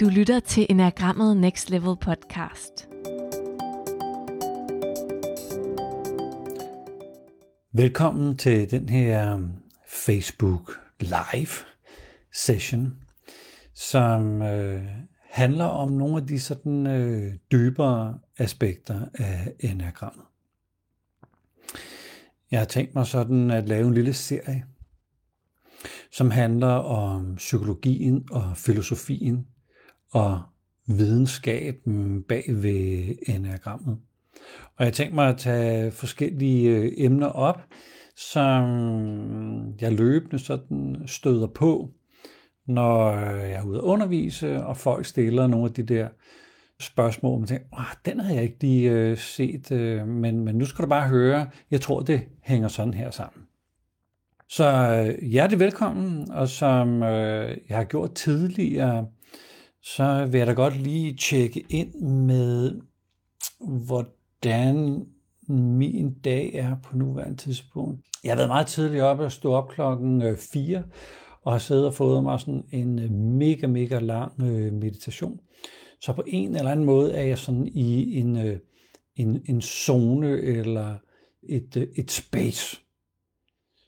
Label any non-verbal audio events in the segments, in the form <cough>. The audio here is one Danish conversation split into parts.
Du lytter til Enagrammet Next Level podcast. Velkommen til den her Facebook Live session, som øh, handler om nogle af de sådan øh, dybere aspekter af enagrammet. Jeg har tænkt mig sådan at lave en lille serie, som handler om psykologien og filosofien og videnskaben bag ved enagrammet. Og jeg tænkte mig at tage forskellige øh, emner op, som jeg løbende sådan støder på, når jeg er ude at undervise, og folk stiller nogle af de der spørgsmål, man tænker, den har jeg ikke lige øh, set, øh, men, men nu skal du bare høre, jeg tror, det hænger sådan her sammen. Så øh, hjertelig velkommen, og som øh, jeg har gjort tidligere, så vil jeg da godt lige tjekke ind med, hvordan min dag er på nuværende tidspunkt. Jeg har været meget tidligt oppe og stå op klokken øh, 4 og har siddet og fået mig sådan en øh, mega, mega lang øh, meditation. Så på en eller anden måde er jeg sådan i en, en, en zone eller et, et space.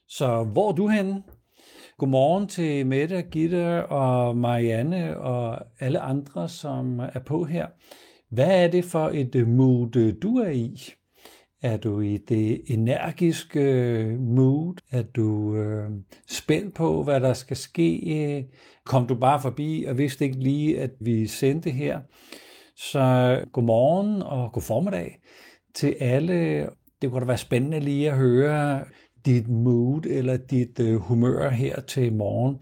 Så hvor er du henne? Godmorgen til Mette, Gitte og Marianne og alle andre, som er på her. Hvad er det for et mood, øh, du er i? Er du i det energiske øh, mood? Er du øh, spændt på, hvad der skal ske? Kom du bare forbi og vidste ikke lige, at vi sendte her? Så godmorgen og god formiddag til alle. Det kunne da være spændende lige at høre dit mood eller dit øh, humør her til morgen,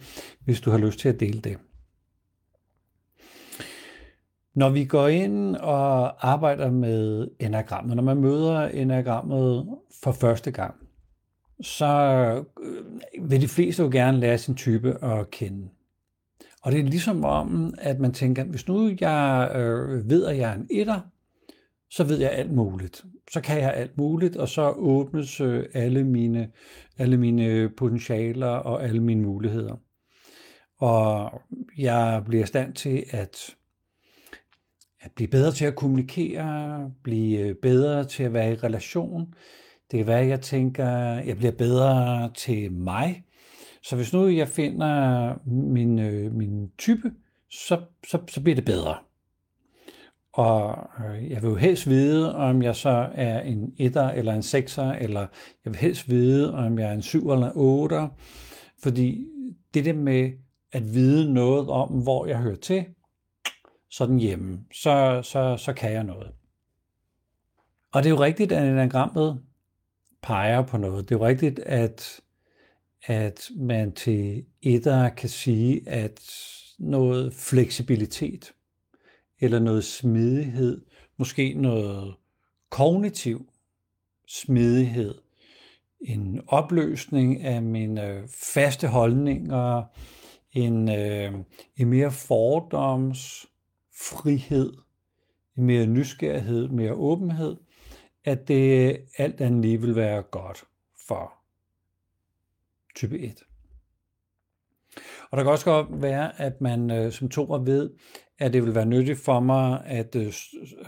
hvis du har lyst til at dele det. Når vi går ind og arbejder med enagrammet, når man møder enagrammet for første gang, så øh, vil de fleste jo gerne lære sin type at kende. Og det er ligesom om, at man tænker, hvis nu jeg øh, ved, at jeg er en etter, så ved jeg alt muligt. Så kan jeg alt muligt, og så åbnes øh, alle mine, alle mine øh, potentialer og alle mine muligheder. Og jeg bliver i stand til at, at blive bedre til at kommunikere, blive øh, bedre til at være i relation. Det kan være, at jeg tænker, at jeg bliver bedre til mig. Så hvis nu jeg finder min, min type, så, så, så bliver det bedre. Og øh, jeg vil jo helst vide, om jeg så er en etter eller en sekser, eller jeg vil helst vide, om jeg er en syv eller en otter. Fordi det der med at vide noget om, hvor jeg hører til, sådan hjemme, så, så, så kan jeg noget. Og det er jo rigtigt, at enagrammet peger på noget. Det er jo rigtigt, at, at man til etter kan sige, at noget fleksibilitet, eller noget smidighed, måske noget kognitiv smidighed, en opløsning af mine øh, faste holdninger, en, øh, en mere fordomsfrihed, en mere nysgerrighed, mere åbenhed, at det alt andet lige vil være godt for type 1. Og der kan også godt være, at man øh, som toer ved, at det vil være nyttigt for mig at øh,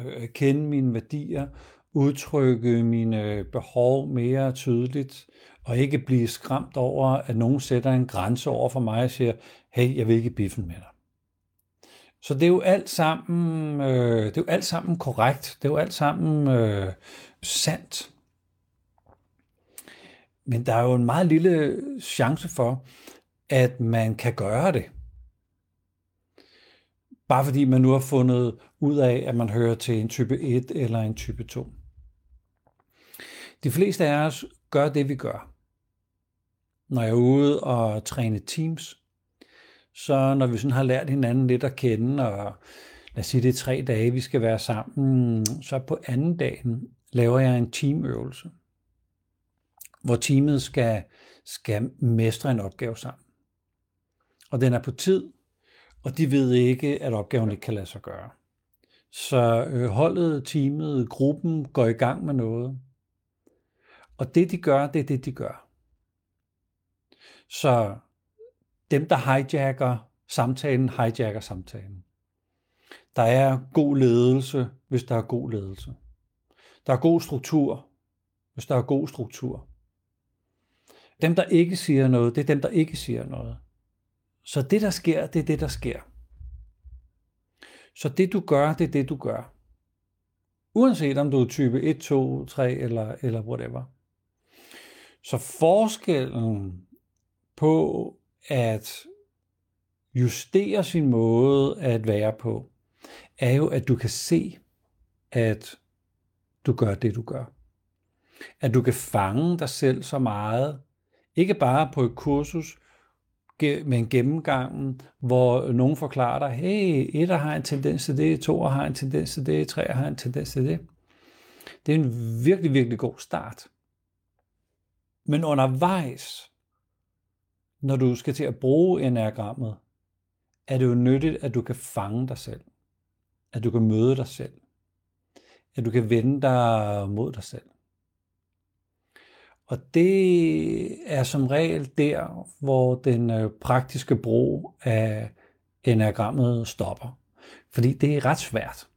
øh kende mine værdier, udtrykke mine øh, behov mere tydeligt, og ikke blive skræmt over, at nogen sætter en grænse over for mig og siger, hey, jeg vil ikke biffen med dig. Så det er jo alt sammen, øh, det er jo alt sammen korrekt. Det er jo alt sammen øh, sandt. Men der er jo en meget lille chance for, at man kan gøre det. Bare fordi man nu har fundet ud af, at man hører til en type 1 eller en type 2. De fleste af os gør det, vi gør. Når jeg er ude og træne teams, så når vi sådan har lært hinanden lidt at kende, og lad os sige, det er tre dage, vi skal være sammen, så på anden dagen laver jeg en teamøvelse, hvor teamet skal, skal mestre en opgave sammen. Og den er på tid, og de ved ikke, at opgaven ikke kan lade sig gøre. Så øh, holdet, teamet, gruppen går i gang med noget. Og det de gør, det er det de gør. Så dem, der hijacker samtalen, hijacker samtalen. Der er god ledelse, hvis der er god ledelse. Der er god struktur, hvis der er god struktur. Dem, der ikke siger noget, det er dem, der ikke siger noget. Så det, der sker, det er det, der sker. Så det, du gør, det er det, du gør. Uanset om du er type 1, 2, 3 eller, eller whatever. Så forskellen på at justere sin måde at være på, er jo, at du kan se, at du gør det, du gør. At du kan fange dig selv så meget, ikke bare på et kursus, med en gennemgangen, hvor nogen forklarer dig, hey, et har en tendens til det, to har en tendens til det, tre har en tendens til det. Det er en virkelig, virkelig god start. Men undervejs, når du skal til at bruge enagrammet, er det jo nyttigt, at du kan fange dig selv. At du kan møde dig selv. At du kan vende dig mod dig selv. Og det er som regel der, hvor den øh, praktiske brug af enagrammet stopper. Fordi det er ret svært.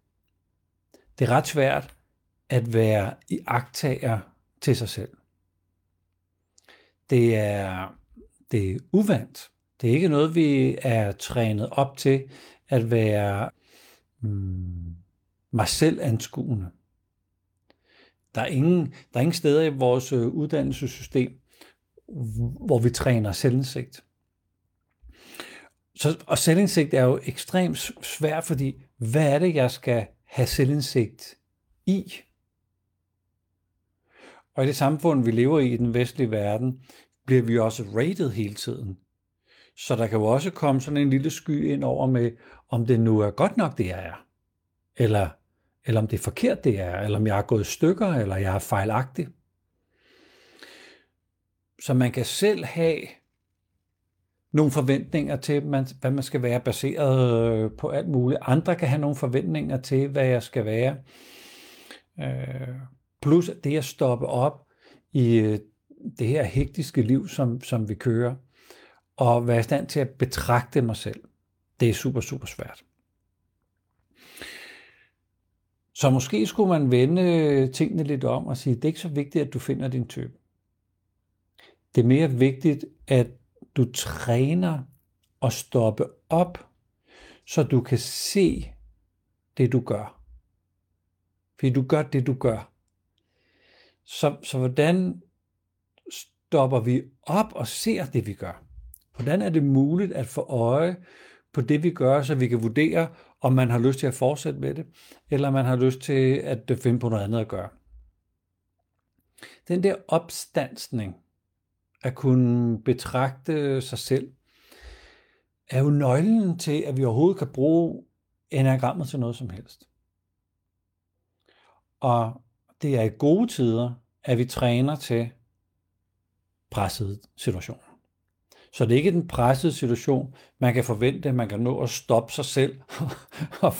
Det er ret svært at være i agtager til sig selv. Det er, det er uvandt. Det er ikke noget, vi er trænet op til at være mm, mig selv anskuende. Der er, ingen, der er ingen steder i vores øh, uddannelsessystem, hvor vi træner selvindsigt. Så, og selvindsigt er jo ekstremt svært, fordi hvad er det, jeg skal have selvindsigt i? Og i det samfund, vi lever i i den vestlige verden, bliver vi også rated hele tiden. Så der kan jo også komme sådan en lille sky ind over med, om det nu er godt nok, det jeg er. Eller eller om det er forkert, det er, eller om jeg har gået i stykker, eller jeg er fejlagtig. Så man kan selv have nogle forventninger til, hvad man skal være baseret øh, på alt muligt. Andre kan have nogle forventninger til, hvad jeg skal være. Øh, plus det at stoppe op i øh, det her hektiske liv, som, som vi kører, og være i stand til at betragte mig selv. Det er super, super svært. Så måske skulle man vende øh, tingene lidt om og sige, det er ikke så vigtigt, at du finder din type. Det er mere vigtigt, at du træner og stoppe op, så du kan se det, du gør. Fordi du gør det, du gør. Så, så hvordan stopper vi op og ser det, vi gør? Hvordan er det muligt at få øje på det, vi gør, så vi kan vurdere, om man har lyst til at fortsætte med det, eller man har lyst til at øh, finde på noget andet at gøre. Den der opstandsning, at kunne betragte sig selv, er jo nøglen til, at vi overhovedet kan bruge enagrammet til noget som helst. Og det er i gode tider, at vi træner til pressede situationer. Så det er ikke den pressede situation, man kan forvente, at man kan nå at stoppe sig selv <laughs> og,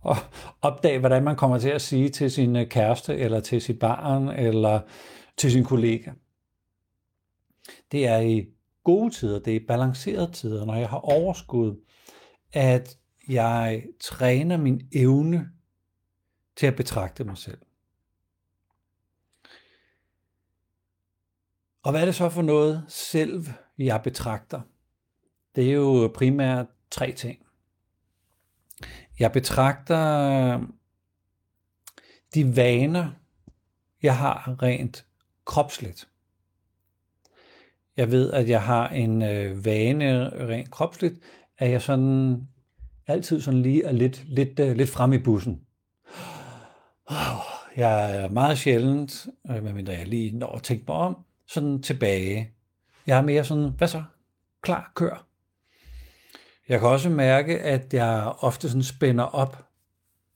og opdage, hvordan man kommer til at sige til sin øh, kæreste, eller til sit barn, eller til sin kollega. Det er i gode tider, det er i balancerede tider, når jeg har overskud, at jeg træner min evne til at betragte mig selv. Og hvad er det så for noget selv jeg betragter, det er jo primært tre ting. Jeg betragter de vaner, jeg har rent kropsligt. Jeg ved, at jeg har en øh, vane rent kropsligt, at jeg sådan altid sådan lige er lidt, lidt, øh, lidt frem i bussen. Jeg er meget sjældent, øh, medmindre jeg lige når at tænke mig om, sådan tilbage. Jeg er mere sådan, hvad så? Klar, kør. Jeg kan også mærke, at jeg ofte sådan spænder op,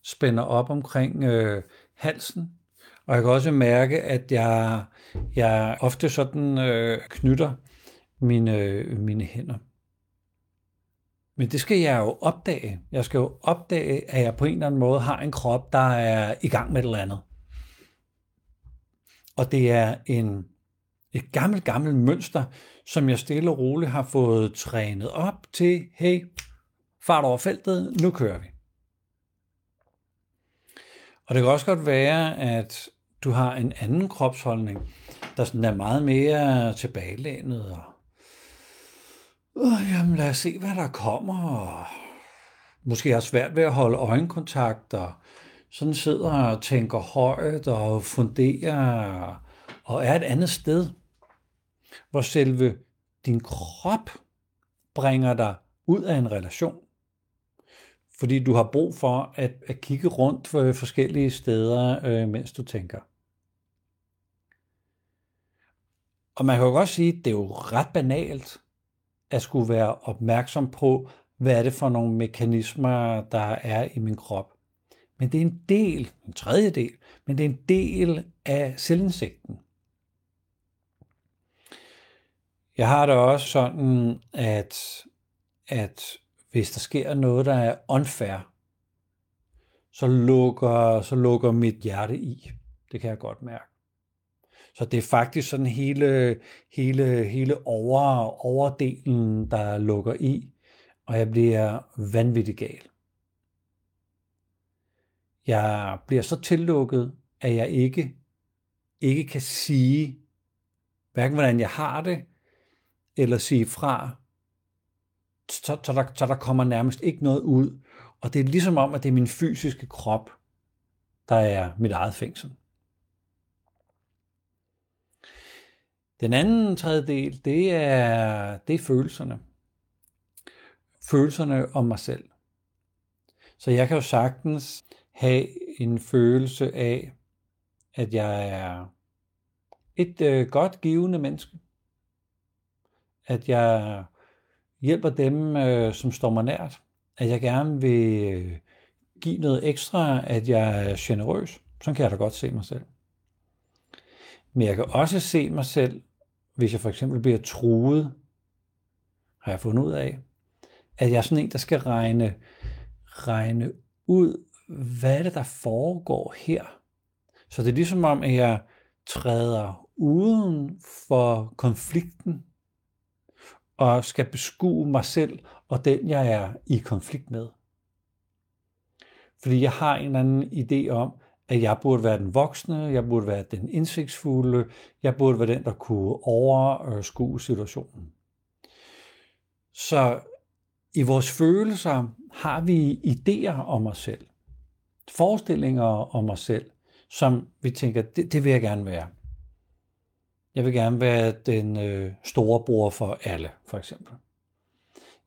spænder op omkring øh, halsen, og jeg kan også mærke, at jeg, jeg ofte sådan øh, knytter mine, øh, mine hænder. Men det skal jeg jo opdage. Jeg skal jo opdage, at jeg på en eller anden måde har en krop, der er i gang med et eller andet. Og det er en et gammelt, gammelt mønster, som jeg stille og roligt har fået trænet op til, hey, fart over feltet, nu kører vi. Og det kan også godt være, at du har en anden kropsholdning, der sådan er meget mere tilbagelænet. Og, uh, jamen lad os se, hvad der kommer. Og måske har svært ved at holde øjenkontakt, og sådan sidder og tænker højt og funderer, og er et andet sted, hvor selve din krop bringer dig ud af en relation. Fordi du har brug for at, at kigge rundt for forskellige steder, øh, mens du tænker. Og man kan jo godt sige, at det er jo ret banalt at skulle være opmærksom på, hvad er det for nogle mekanismer, der er i min krop. Men det er en del, en tredjedel, men det er en del af selvindsigten. Jeg har det også sådan, at, at hvis der sker noget, der er unfair, så lukker, så lukker mit hjerte i. Det kan jeg godt mærke. Så det er faktisk sådan hele, hele, hele over, overdelen, der lukker i, og jeg bliver vanvittig gal. Jeg bliver så tillukket, at jeg ikke, ikke kan sige, hverken hvordan jeg har det, eller sige fra, så, så, der, så der kommer nærmest ikke noget ud. Og det er ligesom om, at det er min fysiske krop, der er mit eget fængsel. Den anden tredjedel, det er, det er følelserne. Følelserne om mig selv. Så jeg kan jo sagtens have en følelse af, at jeg er et øh, godt givende menneske. At jeg hjælper dem, øh, som står mig nært. At jeg gerne vil øh, give noget ekstra, at jeg er generøs. Sådan kan jeg da godt se mig selv. Men jeg kan også se mig selv, hvis jeg for eksempel bliver truet, har jeg fundet ud af, at jeg er sådan en, der skal regne, regne ud, hvad er det, der foregår her? Så det er ligesom om, at jeg træder uden for konflikten og skal beskue mig selv og den, jeg er i konflikt med. Fordi jeg har en eller anden idé om, at jeg burde være den voksne, jeg burde være den indsigtsfulde, jeg burde være den, der kunne overskue situationen. Så i vores følelser har vi idéer om os selv forestillinger om os selv, som vi tænker, det, det vil jeg gerne være. Jeg vil gerne være den øh, store bror for alle, for eksempel.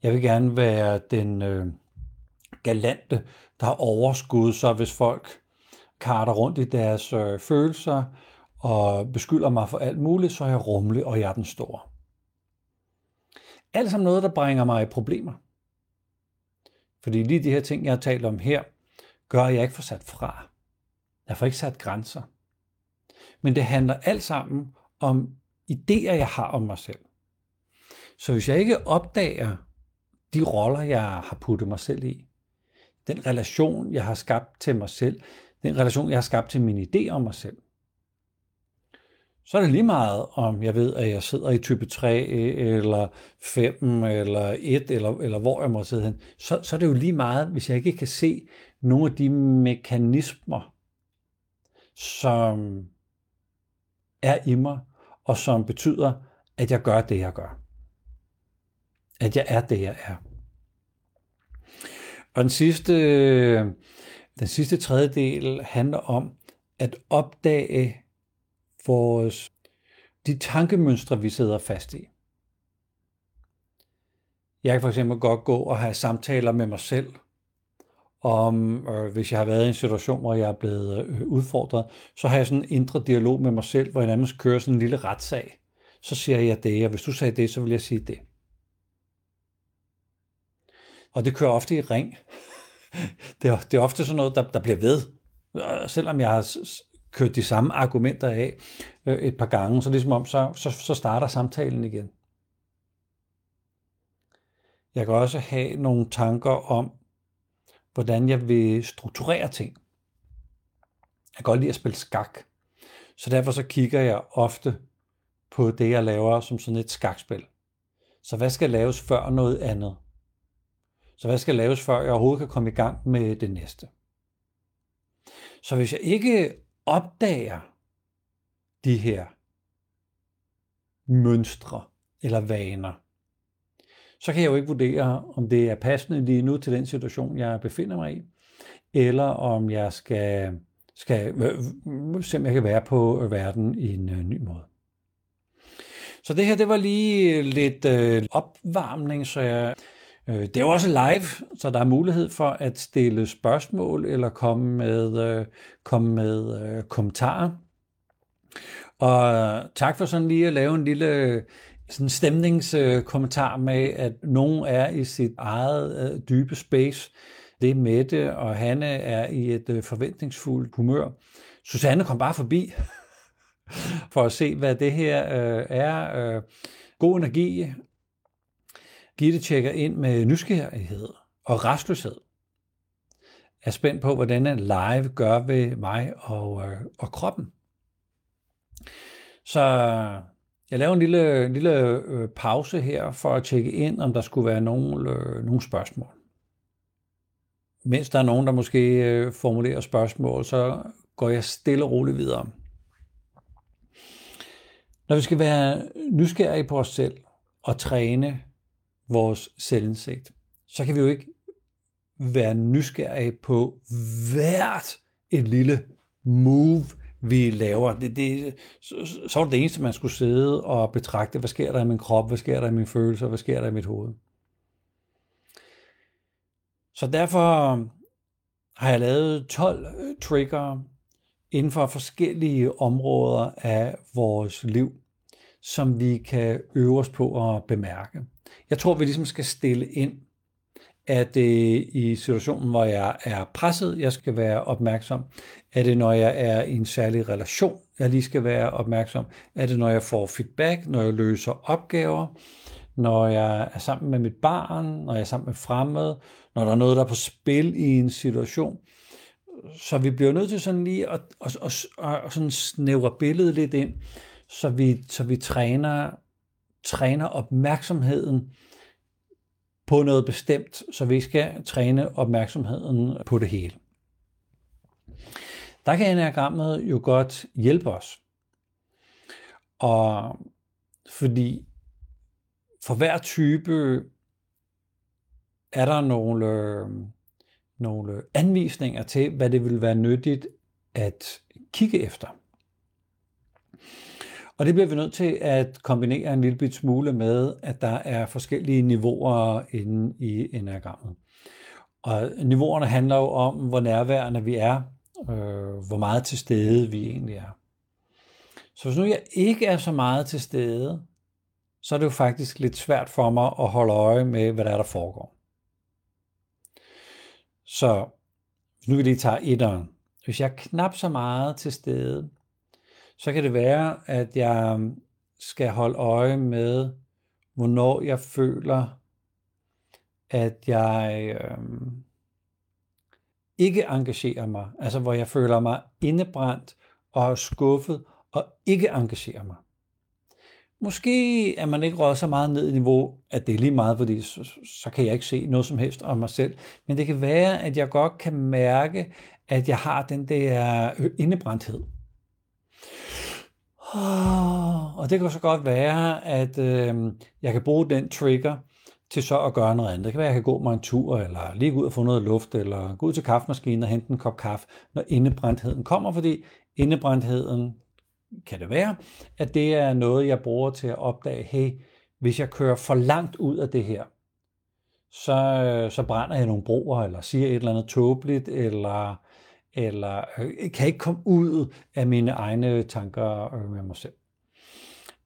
Jeg vil gerne være den øh, galante, der har overskud, så hvis folk karter rundt i deres øh, følelser og beskylder mig for alt muligt, så er jeg rummelig, og jeg er den store. Alt sammen noget, der bringer mig i problemer. Fordi lige de her ting, jeg har talt om her, gør, at jeg ikke får sat fra. Jeg får ikke sat grænser. Men det handler alt sammen om idéer, jeg har om mig selv. Så hvis jeg ikke opdager de roller, jeg har puttet mig selv i, den relation, jeg har skabt til mig selv, den relation, jeg har skabt til min idé om mig selv, så er det lige meget, om jeg ved, at jeg sidder i type 3, eller 5, eller 1, eller, eller hvor jeg må sidde hen. Så, så er det jo lige meget, hvis jeg ikke kan se nogle af de mekanismer, som er i mig, og som betyder, at jeg gør det, jeg gør. At jeg er det, jeg er. Og den sidste, den sidste tredjedel handler om at opdage vores, de tankemønstre, vi sidder fast i. Jeg kan for eksempel godt gå og have samtaler med mig selv, om øh, hvis jeg har været i en situation, hvor jeg er blevet øh, udfordret, så har jeg sådan en indre dialog med mig selv, hvor jeg nærmest kører sådan en lille retssag. Så siger jeg det, og hvis du sagde det, så vil jeg sige det. Og det kører ofte i ring. <laughs> det, er, det er ofte sådan noget, der, der bliver ved. Øh, selvom jeg har kørt de samme argumenter af øh, et par gange, så ligesom om, så, så, så starter samtalen igen. Jeg kan også have nogle tanker om, hvordan jeg vil strukturere ting. Jeg kan godt lide at spille skak. Så derfor så kigger jeg ofte på det, jeg laver som sådan et skakspil. Så hvad skal laves før noget andet? Så hvad skal laves før jeg overhovedet kan komme i gang med det næste? Så hvis jeg ikke opdager de her mønstre eller vaner, så kan jeg jo ikke vurdere, om det er passende lige nu til den situation, jeg befinder mig i, eller om jeg skal, skal se, om jeg kan være på øh, verden i en øh, ny måde. Så det her, det var lige øh, lidt øh, opvarmning, så jeg, øh, det er jo også live, så der er mulighed for at stille spørgsmål eller komme med, øh, komme med øh, kommentarer. Og tak for sådan lige at lave en lille sådan stemningskommentar med, at nogen er i sit eget øh, dybe space. Det er Mette, og Hanne er i et øh, forventningsfuldt humør. Susanne kom bare forbi <laughs> for at se, hvad det her øh, er. Øh, god energi. Gitte tjekker ind med nysgerrighed og restløshed. Er spændt på, hvordan en live gør ved mig og, øh, og kroppen. Så jeg laver en lille, lille øh, pause her for at tjekke ind, om der skulle være nogle, øh, nogle spørgsmål. Mens der er nogen, der måske øh, formulerer spørgsmål, så går jeg stille og roligt videre. Når vi skal være nysgerrige på os selv og træne vores selvindsigt, så kan vi jo ikke være nysgerrige på hvert et lille move, vi laver. Det, det, så, så var det det eneste, man skulle sidde og betragte, hvad sker der i min krop, hvad sker der i mine følelser, hvad sker der i mit hoved. Så derfor øhm, har jeg lavet 12 øh, trigger inden for forskellige områder af vores liv, som vi kan øve os på at bemærke. Jeg tror, vi ligesom skal stille ind, at det i situationen, hvor jeg er presset, jeg skal være opmærksom. Er det, når jeg er i en særlig relation, jeg lige skal være opmærksom? Er det, når jeg får feedback, når jeg løser opgaver? Når jeg er sammen med mit barn, når jeg er sammen med fremmede, når der er noget, der er på spil i en situation. Så vi bliver nødt til sådan lige at, at, at, at, at sådan snævre billedet lidt ind, så vi, så vi træner, træner opmærksomheden på noget bestemt, så vi skal træne opmærksomheden på det hele. Der kan enagrammet jo godt hjælpe os. Og fordi for hver type er der nogle, øh, nogle anvisninger til, hvad det vil være nyttigt at kigge efter. Og det bliver vi nødt til at kombinere en lille bit smule med, at der er forskellige niveauer inde i enagrammet. Og niveauerne handler jo om, hvor nærværende vi er, øh, hvor meget til stede vi egentlig er. Så hvis nu jeg ikke er så meget til stede, så er det jo faktisk lidt svært for mig at holde øje med, hvad der er, der foregår. Så hvis nu vi lige tager etteren. Hvis jeg er knap så meget til stede, så kan det være, at jeg skal holde øje med, hvornår jeg føler, at jeg øh, ikke engagerer mig. Altså hvor jeg føler mig indebrændt og skuffet og ikke engagerer mig. Måske er man ikke røget så meget ned i niveau, at det er lige meget, fordi så, så kan jeg ikke se noget som helst om mig selv. Men det kan være, at jeg godt kan mærke, at jeg har den der øh, indebrændthed. Og det kan så godt være, at øh, jeg kan bruge den trigger til så at gøre noget andet. Det kan være, at jeg kan gå mig en tur, eller lige gå ud og få noget luft, eller gå ud til kaffemaskinen og hente en kop kaffe, når indebrændtheden kommer, fordi indebrændtheden kan det være, at det er noget, jeg bruger til at opdage, hey, hvis jeg kører for langt ud af det her, så, så brænder jeg nogle broer, eller siger et eller andet tåbeligt, eller eller øh, kan ikke komme ud af mine egne tanker øh, med mig selv.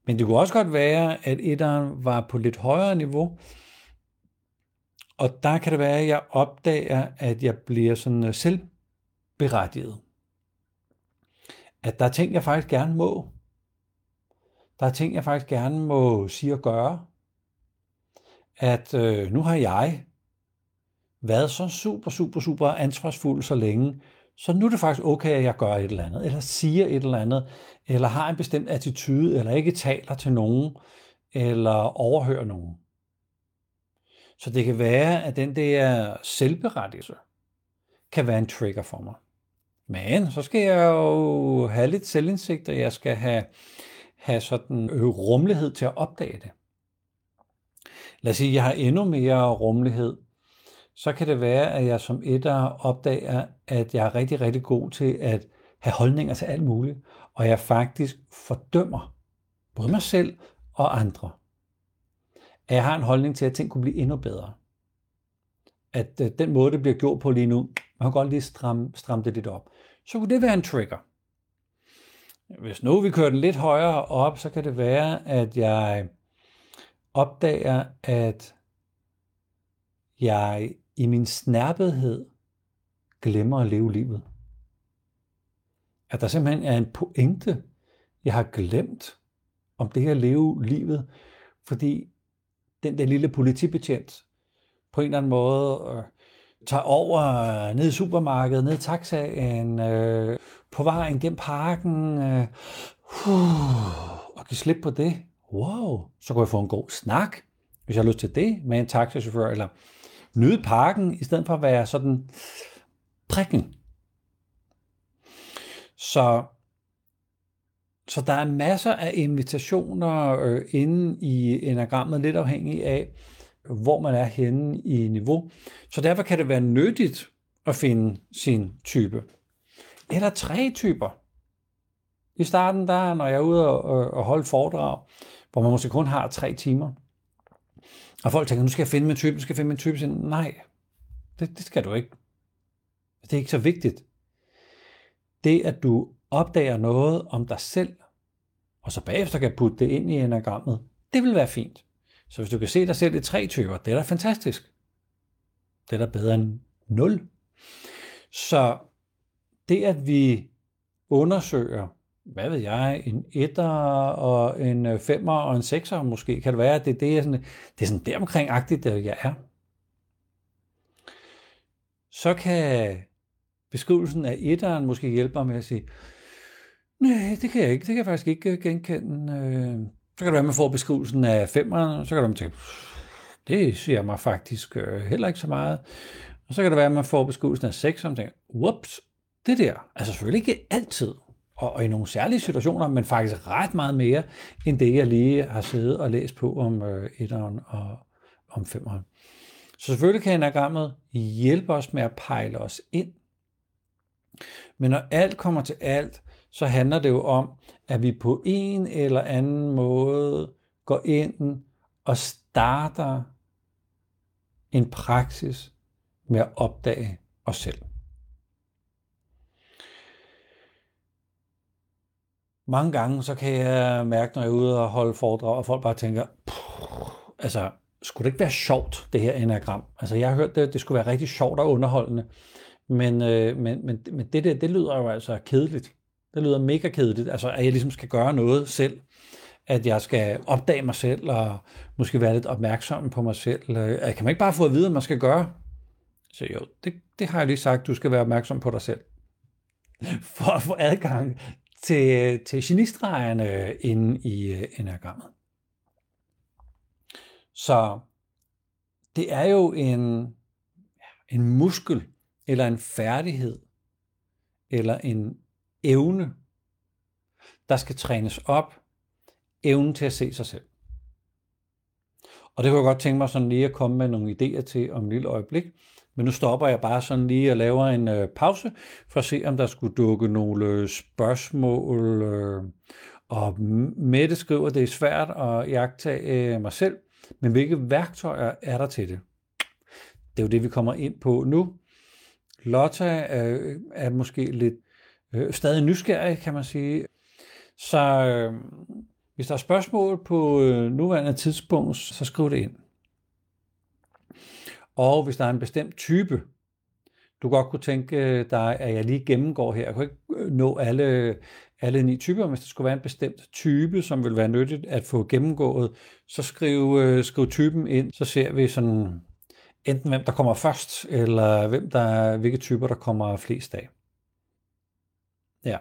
Men det kunne også godt være, at etteren var på lidt højere niveau, og der kan det være, at jeg opdager, at jeg bliver sådan øh, selvberettiget. At der er ting, jeg faktisk gerne må. Der er ting, jeg faktisk gerne må sige og gøre. At øh, nu har jeg været så super, super, super ansvarsfuld så længe, så nu er det faktisk okay, at jeg gør et eller andet, eller siger et eller andet, eller har en bestemt attitude, eller ikke taler til nogen, eller overhører nogen. Så det kan være, at den der selvberettigelse kan være en trigger for mig. Men så skal jeg jo have lidt selvindsigt, og jeg skal have, have sådan rummelighed til at opdage det. Lad os sige, at jeg har endnu mere rummelighed. Så kan det være, at jeg som etter opdager, at jeg er rigtig, rigtig god til at have holdninger til alt muligt, og jeg faktisk fordømmer både mig selv og andre. At jeg har en holdning til, at ting kunne blive endnu bedre. At øh, den måde, det bliver gjort på lige nu, man kan godt lige stramme, stramme det lidt op. Så kunne det være en trigger. Hvis nu vi kører den lidt højere op, så kan det være, at jeg opdager, at jeg i min snærpethed glemmer at leve livet. At der simpelthen er en pointe, jeg har glemt om det her leve livet, fordi den der lille politibetjent på en eller anden måde øh, tager over øh, ned i supermarkedet, ned i taxaen, øh, på vejen gennem parken, øh, uh, og kan slippe på det. Wow, så kan jeg få en god snak, hvis jeg har lyst til det, med en taxachauffør, eller nyde parken, i stedet for at være sådan prikken. Så, så der er masser af invitationer øh, inde i enagrammet, lidt afhængig af, hvor man er henne i niveau. Så derfor kan det være nyttigt at finde sin type. Eller tre typer. I starten, der når jeg er ude og, og holde foredrag, hvor man måske kun har tre timer, og folk tænker, nu skal jeg finde min type, nu skal jeg finde min type. Siger, nej, det, det skal du ikke. Det er ikke så vigtigt. Det, at du opdager noget om dig selv, og så bagefter kan putte det ind i enagrammet, det vil være fint. Så hvis du kan se dig selv i tre typer, det er da fantastisk. Det er da bedre end nul. Så det, at vi undersøger, hvad ved jeg, en etter og en øh, femmer og en sekser måske, kan det være, at det, det er sådan, det er sådan deromkring-agtigt, der jeg er. Så kan beskrivelsen af etteren måske hjælpe mig med at sige, nej, det kan jeg ikke, det kan jeg faktisk ikke øh, genkende. Øh, så kan det være, at man får beskrivelsen af femmeren, så kan man tænke, det siger mig faktisk heller ikke så meget. Og så kan det være, at man får beskrivelsen af sekseren, og tænker, whoops, det der, altså selvfølgelig ikke altid, og, og i nogle særlige situationer, men faktisk ret meget mere, end det, jeg lige har siddet og læst på om øh, etteren og om femeren. Så selvfølgelig kan enagrammet hjælpe os med at pejle os ind. Men når alt kommer til alt, så handler det jo om, at vi på en eller anden måde går ind og starter en praksis med at opdage os selv. Mange gange så kan jeg mærke, når jeg er ude og holde foredrag, og folk bare tænker, altså, skulle det ikke være sjovt, det her enagram? Altså, jeg har hørt, det, det skulle være rigtig sjovt og underholdende, men, øh, men, men, men det der, det lyder jo altså kedeligt. Det lyder mega kedeligt, altså at jeg ligesom skal gøre noget selv, at jeg skal opdage mig selv, og måske være lidt opmærksom på mig selv. Øh, kan man ikke bare få at vide, hvad man skal gøre? Så jo, det, det har jeg lige sagt, du skal være opmærksom på dig selv. <laughs> For at få adgang til, til genistregerne inde i øh, uh, enagrammet. Så det er jo en, en muskel, eller en færdighed, eller en evne, der skal trænes op, evnen til at se sig selv. Og det kunne jeg godt tænke mig sådan lige at komme med nogle idéer til om et lille øjeblik. Men nu stopper jeg bare sådan lige og laver en øh, pause, for at se, om der skulle dukke nogle øh, spørgsmål. Øh, og Mette skriver, at det er svært at jagtage øh, mig selv, men hvilke værktøjer er der til det? Det er jo det, vi kommer ind på nu. Lotta øh, er måske lidt øh, stadig nysgerrig, kan man sige. Så øh, hvis der er spørgsmål på øh, nuværende tidspunkt, så skriv det ind. Og hvis der er en bestemt type, du godt kunne tænke øh, dig, at jeg lige gennemgår her. Jeg kunne ikke øh, nå alle, alle ni typer, men hvis der skulle være en bestemt type, som vil være nyttigt at få gennemgået, så skriv, øh, skriv typen ind, så ser vi sådan enten hvem der kommer først, eller hvem der, hvilke typer der kommer flest af. Ja.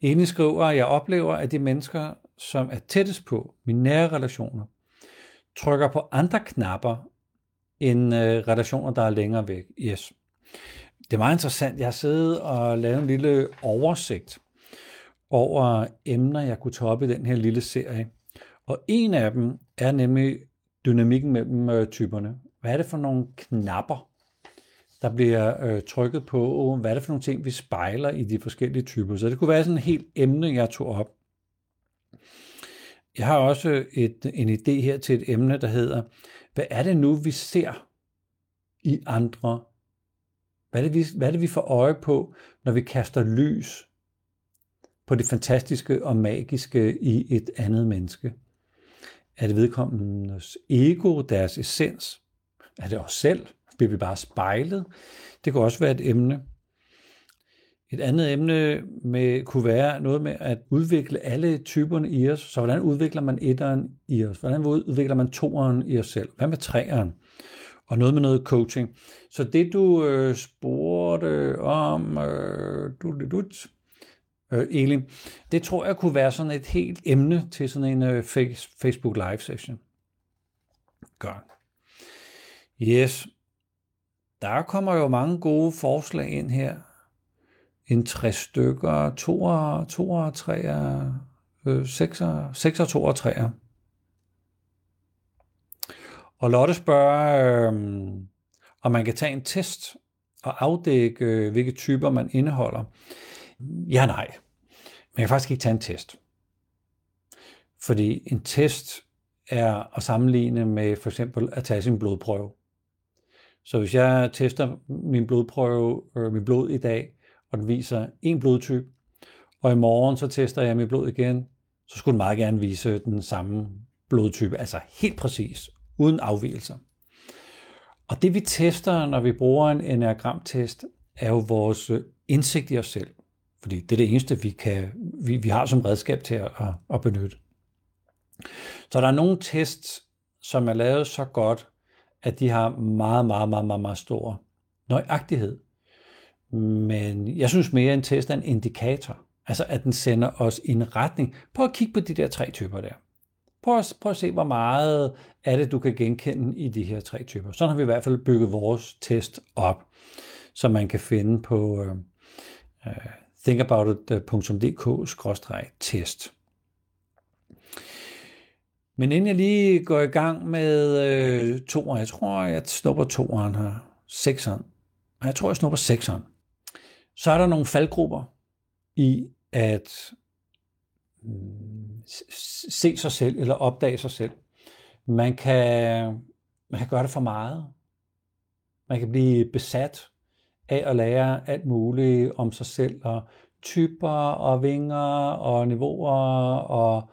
Enig skriver, at jeg oplever, at de mennesker, som er tættest på mine nære relationer, trykker på andre knapper end øh, relationer, der er længere væk. Yes. det er meget interessant. Jeg har siddet og lavet en lille oversigt over emner, jeg kunne tage op i den her lille serie. Og en af dem er nemlig dynamikken mellem øh, typerne. Hvad er det for nogle knapper, der bliver øh, trykket på? Hvad er det for nogle ting, vi spejler i de forskellige typer? Så det kunne være sådan et helt emne, jeg tog op. Jeg har også et, en idé her til et emne, der hedder, hvad er det nu, vi ser i andre? Hvad er det, vi, hvad er det, vi får øje på, når vi kaster lys på det fantastiske og magiske i et andet menneske? Er det vedkommendes ego, deres essens? Er det os selv? Bliver vi bare spejlet? Det kunne også være et emne. Et andet emne med, kunne være noget med at udvikle alle typerne i os. Så hvordan udvikler man etteren i os? Hvordan udvikler man toeren i os selv? Hvad med treeren? Og noget med noget coaching. Så det du øh, spurgte om, øh, du, du, du, øh, Elin, det tror jeg kunne være sådan et helt emne til sådan en øh, Facebook Live session. Godt. Yes. Der kommer jo mange gode forslag ind her en tre stykker, to og, to og tre øh, seks og, seks og to og tre. Og Lotte spørger, øh, om man kan tage en test og afdække, øh, hvilke typer man indeholder. Ja, nej. Man kan faktisk ikke tage en test. Fordi en test er at sammenligne med for eksempel at tage sin blodprøve. Så hvis jeg tester min blodprøve, øh, min blod i dag, og den viser en blodtype, og i morgen så tester jeg mit blod igen, så skulle den meget gerne vise den samme blodtype, altså helt præcis, uden afvielser. Og det vi tester, når vi bruger en enagramtest, er jo vores øh, indsigt i os selv. Fordi det er det eneste, vi, kan, vi, vi har som redskab til at, at, at benytte. Så der er nogle tests, som er lavet så godt, at de har meget, meget, meget, meget, meget stor nøjagtighed. Men jeg synes mere, at en test er en indikator. Altså, at den sender os i en retning. Prøv at kigge på de der tre typer der. Prøv at, prøv at se, hvor meget er det, du kan genkende i de her tre typer. Sådan har vi i hvert fald bygget vores test op, som man kan finde på øh, øh, uh, thinkaboutit.dk-test. Men inden jeg lige går i gang med øh, toeren, jeg tror, jeg snupper toeren her, sekseren. Jeg tror, jeg snupper sekseren så er der nogle faldgrupper i at mm, se sig selv eller opdage sig selv. Man kan, man kan gøre det for meget. Man kan blive besat af at lære alt muligt om sig selv, og typer og vinger og niveauer og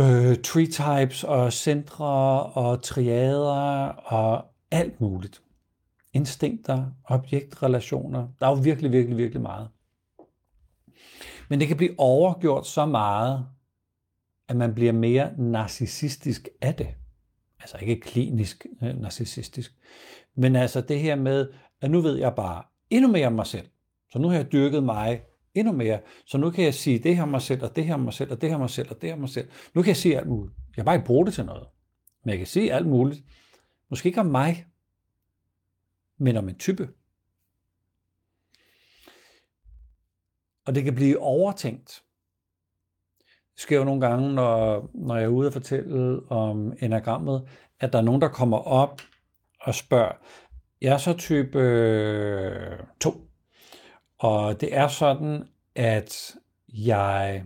øh, tree types og centre og triader og alt muligt instinkter, objektrelationer. Der er jo virkelig, virkelig, virkelig meget. Men det kan blive overgjort så meget, at man bliver mere narcissistisk af det. Altså ikke klinisk øh, narcissistisk. Men altså det her med, at nu ved jeg bare endnu mere om mig selv. Så nu har jeg dyrket mig endnu mere. Så nu kan jeg sige det her om mig selv, og det her om mig selv, og det her om mig selv, og det her om mig selv. Nu kan jeg sige alt muligt. Jeg kan bare ikke bruge det til noget. Men jeg kan sige alt muligt. Måske ikke om mig, men om en type. Og det kan blive overtænkt. Det sker jo nogle gange, når, når jeg er ude og fortælle om enagrammet, at der er nogen, der kommer op og spørger, jeg er så type 2, øh, og det er sådan, at jeg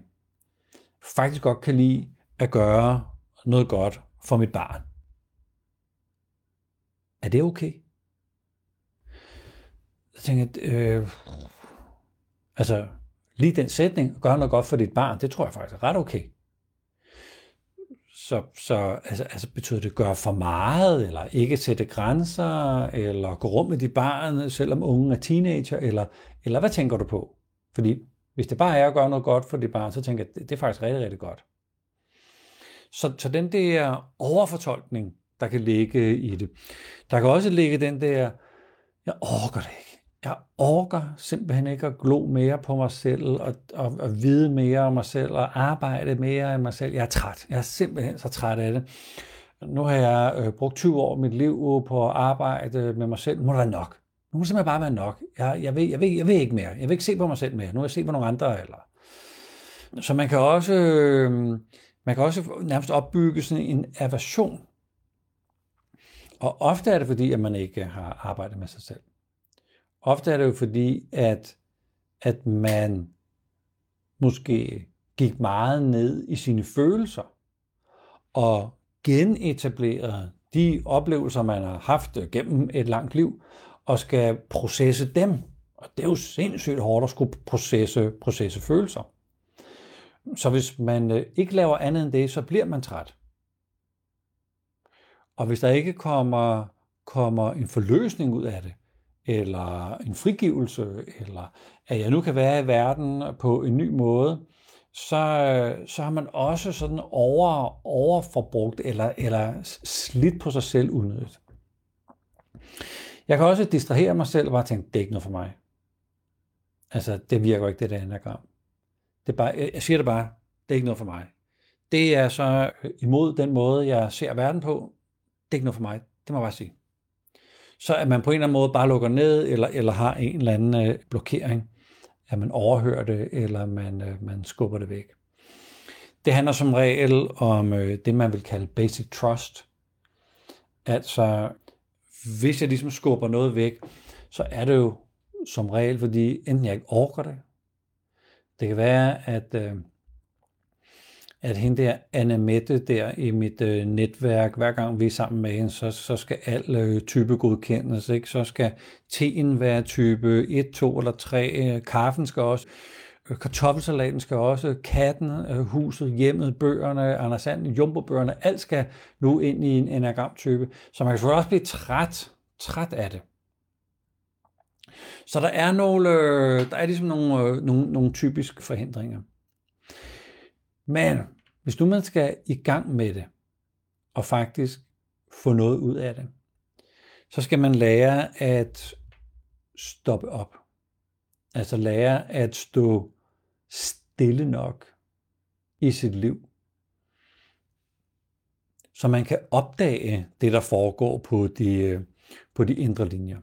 faktisk godt kan lide at gøre noget godt for mit barn. Er det okay? Jeg tænkte, øh, altså lige den sætning, gør noget godt for dit barn, det tror jeg faktisk er ret okay. Så, så altså, altså betyder det gøre for meget, eller ikke sætte grænser, eller gå rum med dit barn, selvom ungen er teenager, eller, eller hvad tænker du på? Fordi hvis det bare er at gøre noget godt for dit barn, så tænker jeg, det, det er faktisk rigtig, rigtig godt. Så, så den der overfortolkning, der kan ligge i det. Der kan også ligge den der, jeg orker det ikke jeg orker simpelthen ikke at glo mere på mig selv, og, og, og vide mere om mig selv, og arbejde mere end mig selv. Jeg er træt. Jeg er simpelthen så træt af det. Nu har jeg øh, brugt 20 år af mit liv på at arbejde med mig selv. Må det være nok? Nu må det simpelthen bare være nok. Jeg, jeg, vil, jeg, vil, jeg vil ikke mere. Jeg vil ikke se på mig selv mere. Nu har jeg set på nogle andre. Eller... Så man kan også, øh, man kan også nærmest opbygge sådan en aversion. Og ofte er det fordi, at man ikke har arbejdet med sig selv. Ofte er det jo fordi, at, at man måske gik meget ned i sine følelser og genetablerede de oplevelser, man har haft gennem et langt liv, og skal processe dem. Og det er jo sindssygt hårdt at skulle processe, processe følelser. Så hvis man øh, ikke laver andet end det, så bliver man træt. Og hvis der ikke kommer, kommer en forløsning ud af det, eller en frigivelse, eller at jeg nu kan være i verden på en ny måde, så, så har man også sådan over, overforbrugt eller, eller slidt på sig selv unødigt. Jeg kan også distrahere mig selv og bare tænke, det er ikke noget for mig. Altså, det virker ikke, det der anagram. Det er bare, jeg siger det bare, det er ikke noget for mig. Det er så imod den måde, jeg ser verden på. Det er ikke noget for mig. Det må jeg bare sige. Så at man på en eller anden måde bare lukker ned, eller, eller har en eller anden øh, blokering, at man overhører det, eller man, øh, man skubber det væk. Det handler som regel om øh, det, man vil kalde basic trust. Altså, hvis jeg ligesom skubber noget væk, så er det jo som regel, fordi enten jeg ikke orker det. Det kan være, at, øh, at hende der, Anna Mette der i mit øh, netværk, hver gang vi er sammen med hende, så, så skal al øh, type godkendes. Ikke? Så skal teen være type 1, 2 eller 3. Kaffen skal også. Øh, kartoffelsalaten skal også, katten, øh, huset, hjemmet, bøgerne, Anders Sand, jumbo-bøgerne, alt skal nu ind i en enagramtype. Så man kan selvfølgelig også blive træt, træt af det. Så der er nogle, øh, der er ligesom nogle, nogle, nogle typiske forhindringer. Men hvis nu man skal i gang med det, og faktisk få noget ud af det, så skal man lære at stoppe op. Altså lære at stå stille nok i sit liv, så man kan opdage det, der foregår på de, på de indre linjer.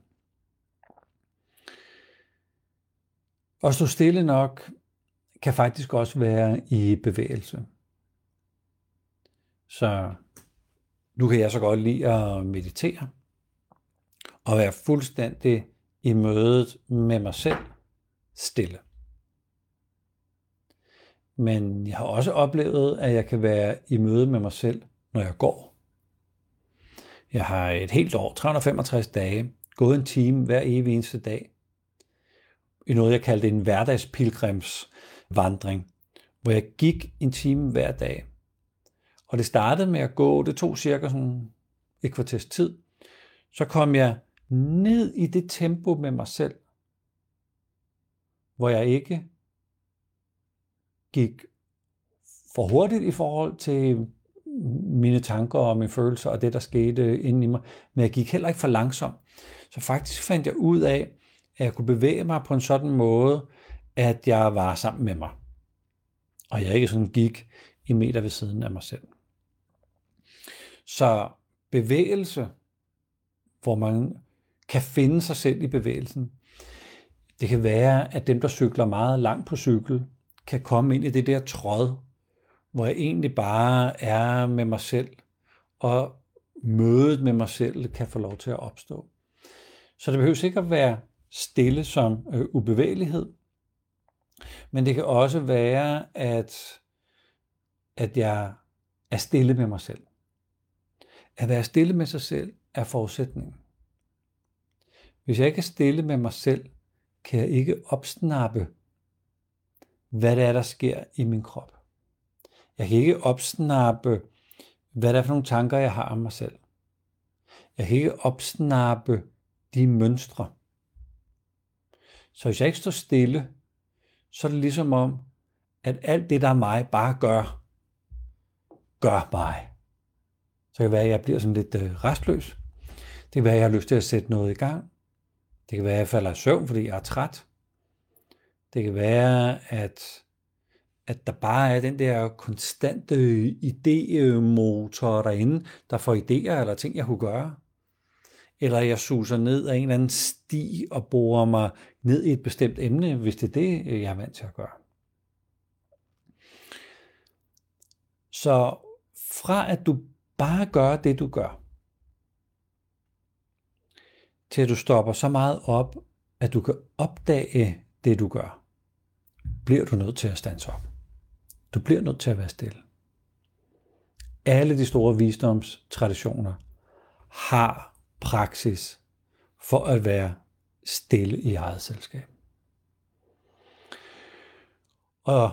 Og stå stille nok kan faktisk også være i bevægelse. Så nu kan jeg så godt lide at meditere og være fuldstændig i mødet med mig selv stille. Men jeg har også oplevet, at jeg kan være i møde med mig selv, når jeg går. Jeg har et helt år, 365 dage, gået en time hver evig eneste dag. I noget, jeg kaldte en hverdagspilgrims vandring, hvor jeg gik en time hver dag. Og det startede med at gå, det tog cirka sådan et kvarters tid. Så kom jeg ned i det tempo med mig selv, hvor jeg ikke gik for hurtigt i forhold til mine tanker og mine følelser og det, der skete inde i mig, men jeg gik heller ikke for langsomt. Så faktisk fandt jeg ud af, at jeg kunne bevæge mig på en sådan måde, at jeg var sammen med mig. Og jeg ikke sådan gik i meter ved siden af mig selv. Så bevægelse, hvor man kan finde sig selv i bevægelsen, det kan være, at dem, der cykler meget langt på cykel, kan komme ind i det der tråd, hvor jeg egentlig bare er med mig selv, og mødet med mig selv kan få lov til at opstå. Så det behøver ikke at være stille som øh, ubevægelighed, men det kan også være, at, at jeg er stille med mig selv. At være stille med sig selv er forudsætningen. Hvis jeg ikke er stille med mig selv, kan jeg ikke opsnappe hvad der er, der sker i min krop. Jeg kan ikke opsnappe, hvad der er for nogle tanker, jeg har om mig selv. Jeg kan ikke opsnappe de mønstre. Så hvis jeg ikke står stille, så er det ligesom om, at alt det, der er mig, bare gør, gør mig. Så kan det være, at jeg bliver sådan lidt øh, restløs. Det kan være, at jeg har lyst til at sætte noget i gang. Det kan være, at jeg falder i søvn, fordi jeg er træt. Det kan være, at, at der bare er den der konstante idémotor derinde, der får idéer eller ting, jeg kunne gøre eller jeg suser ned af en eller anden sti og borer mig ned i et bestemt emne, hvis det er det, øh, jeg er vant til at gøre. Så fra at du bare gør det, du gør, til at du stopper så meget op, at du kan opdage det, du gør, bliver du nødt til at stands op. Du bliver nødt til at være stille. Alle de store visdomstraditioner har praksis for at være stille i eget selskab. Og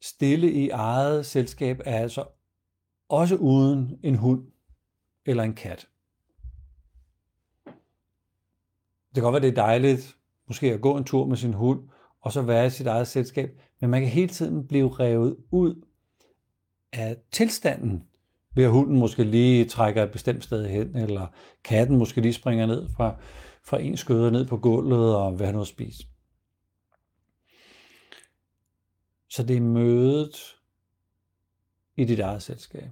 stille i eget selskab er altså også uden en hund eller en kat. Det kan godt være, det er dejligt måske at gå en tur med sin hund, og så være i sit eget selskab, men man kan hele tiden blive revet ud af tilstanden, ved at hunden måske lige trækker et bestemt sted hen, eller katten måske lige springer ned fra, fra en skøde ned på gulvet og vil have noget at spise. Så det er mødet i dit eget selskab.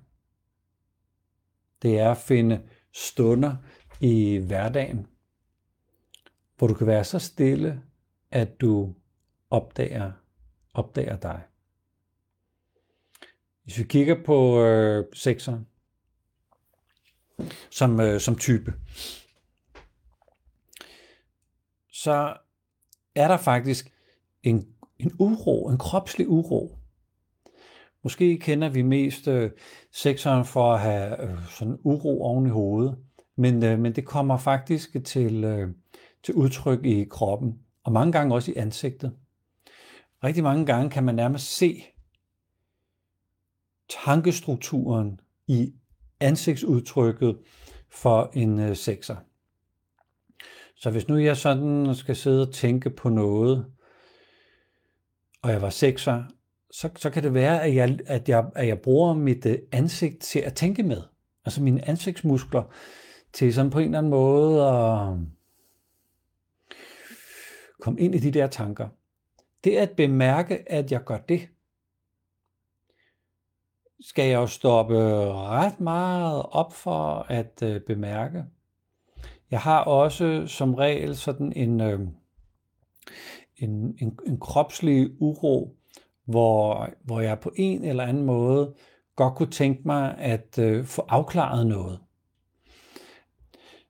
Det er at finde stunder i hverdagen, hvor du kan være så stille, at du opdager, opdager dig. Hvis vi kigger på øh, sekseren som, øh, som type, så er der faktisk en, en uro, en kropslig uro. Måske kender vi mest øh, sekseren for at have øh, sådan uro oven i hovedet, men, øh, men det kommer faktisk til, øh, til udtryk i kroppen, og mange gange også i ansigtet. Rigtig mange gange kan man nærmest se tankestrukturen i ansigtsudtrykket for en øh, sekser. Så hvis nu jeg sådan skal sidde og tænke på noget, og jeg var sekser, så, så kan det være, at jeg, at, jeg, at jeg bruger mit øh, ansigt til at tænke med. Altså mine ansigtsmuskler til sådan på en eller anden måde at komme ind i de der tanker. Det er at bemærke, at jeg gør det, skal jeg jo stoppe ret meget op for at øh, bemærke. Jeg har også som regel sådan en, øh, en, en, en kropslig uro, hvor, hvor jeg på en eller anden måde godt kunne tænke mig at øh, få afklaret noget.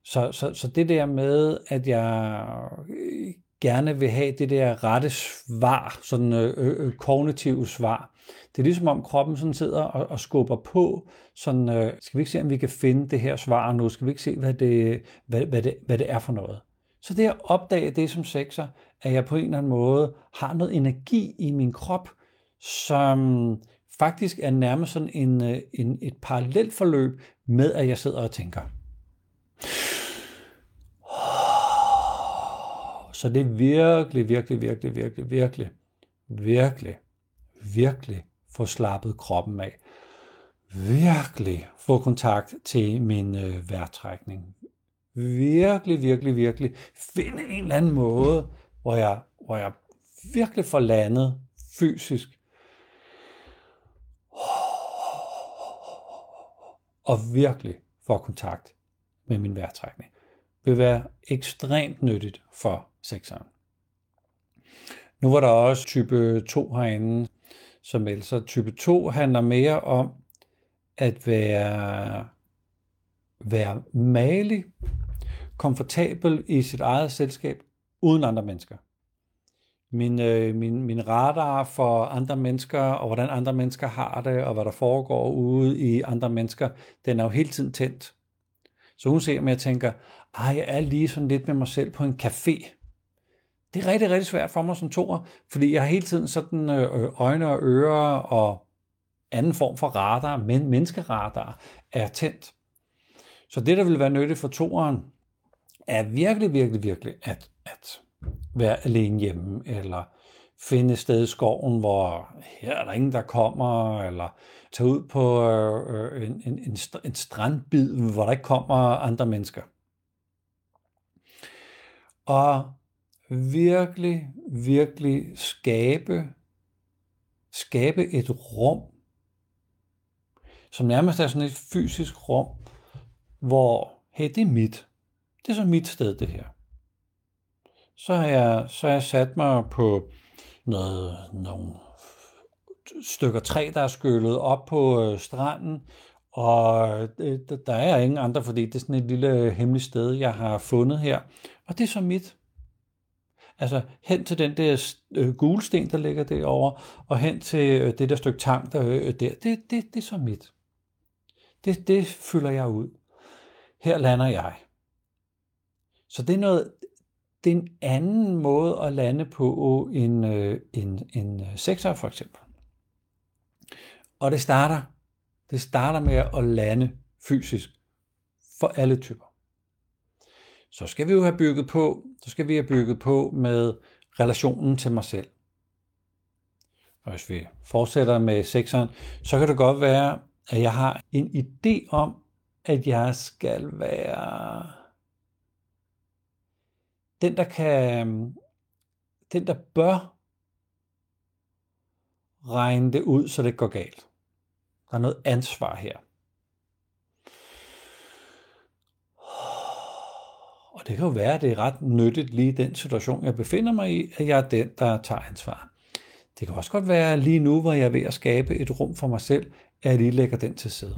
Så, så, så det der med, at jeg øh, gerne vil have det der rette svar, sådan øh, øh, øh kognitive svar, det er ligesom om kroppen sådan sidder og, og skubber på, sådan, øh, skal vi ikke se, om vi kan finde det her svar nu, skal vi ikke se, hvad det, hvad, hvad det, hvad det er for noget. Så det at opdage det som sexer, at jeg på en eller anden måde har noget energi i min krop, som faktisk er nærmest sådan en, øh, en, et parallelt forløb med, at jeg sidder og tænker. Så det er virkelig, virkelig, virkelig, virkelig, virkelig, virkelig, virkelig få slappet kroppen af. Virkelig få kontakt til min øh, vejrtrækning. Virkelig, virkelig, virkelig finde en eller anden måde, hvor jeg, hvor jeg virkelig får landet fysisk. Og virkelig får kontakt med min vejrtrækning. Vil være ekstremt nyttigt for sekseren. Nu var der også type 2 herinde, som altså type 2 handler mere om at være, være malig, komfortabel i sit eget selskab, uden andre mennesker. Min, øh, min, min radar for andre mennesker, og hvordan andre mennesker har det, og hvad der foregår ude i andre mennesker, den er jo hele tiden tændt. Så hun ser mig og tænker, ej, jeg er lige sådan lidt med mig selv på en café. Det er rigtig, rigtig svært for mig som toer, fordi jeg har hele tiden sådan øh, øjne og ører og anden form for radar, men menneskeradar, er tændt. Så det, der vil være nyttigt for toeren, er virkelig, virkelig, virkelig at, at være alene hjemme, eller finde et sted i skoven, hvor her er der ingen, der kommer, eller tage ud på øh, en, en, en, en strandbid, hvor der ikke kommer andre mennesker. Og virkelig, virkelig skabe, skabe et rum, som nærmest er sådan et fysisk rum, hvor, hey, det er mit. det er så mit sted, det her. Så har jeg, så har jeg sat mig på noget, nogle stykker træ, der er skyllet op på øh, stranden, og øh, der er ingen andre, fordi det er sådan et lille hemmeligt sted, jeg har fundet her. Og det er så mit. Altså hen til den der øh, gule sten, der ligger derovre, og hen til øh, det der stykke tang, der øh, øh der, det, det, det er så mit. Det, det fylder jeg ud. Her lander jeg. Så det er noget, det er en anden måde at lande på øh, en, øh, en, en øh, sekser for eksempel. Og det starter, det starter med at lande fysisk for alle typer. Så skal vi jo have bygget på, så skal vi have bygget på med relationen til mig selv. Og hvis vi fortsætter med sekseren, så kan det godt være, at jeg har en idé om, at jeg skal være den, der kan, den, der bør regne det ud, så det går galt. Der er noget ansvar her. Det kan jo være, at det er ret nyttigt lige i den situation, jeg befinder mig i, at jeg er den, der tager ansvar. Det kan også godt være lige nu, hvor jeg er ved at skabe et rum for mig selv, at jeg lige lægger den til side.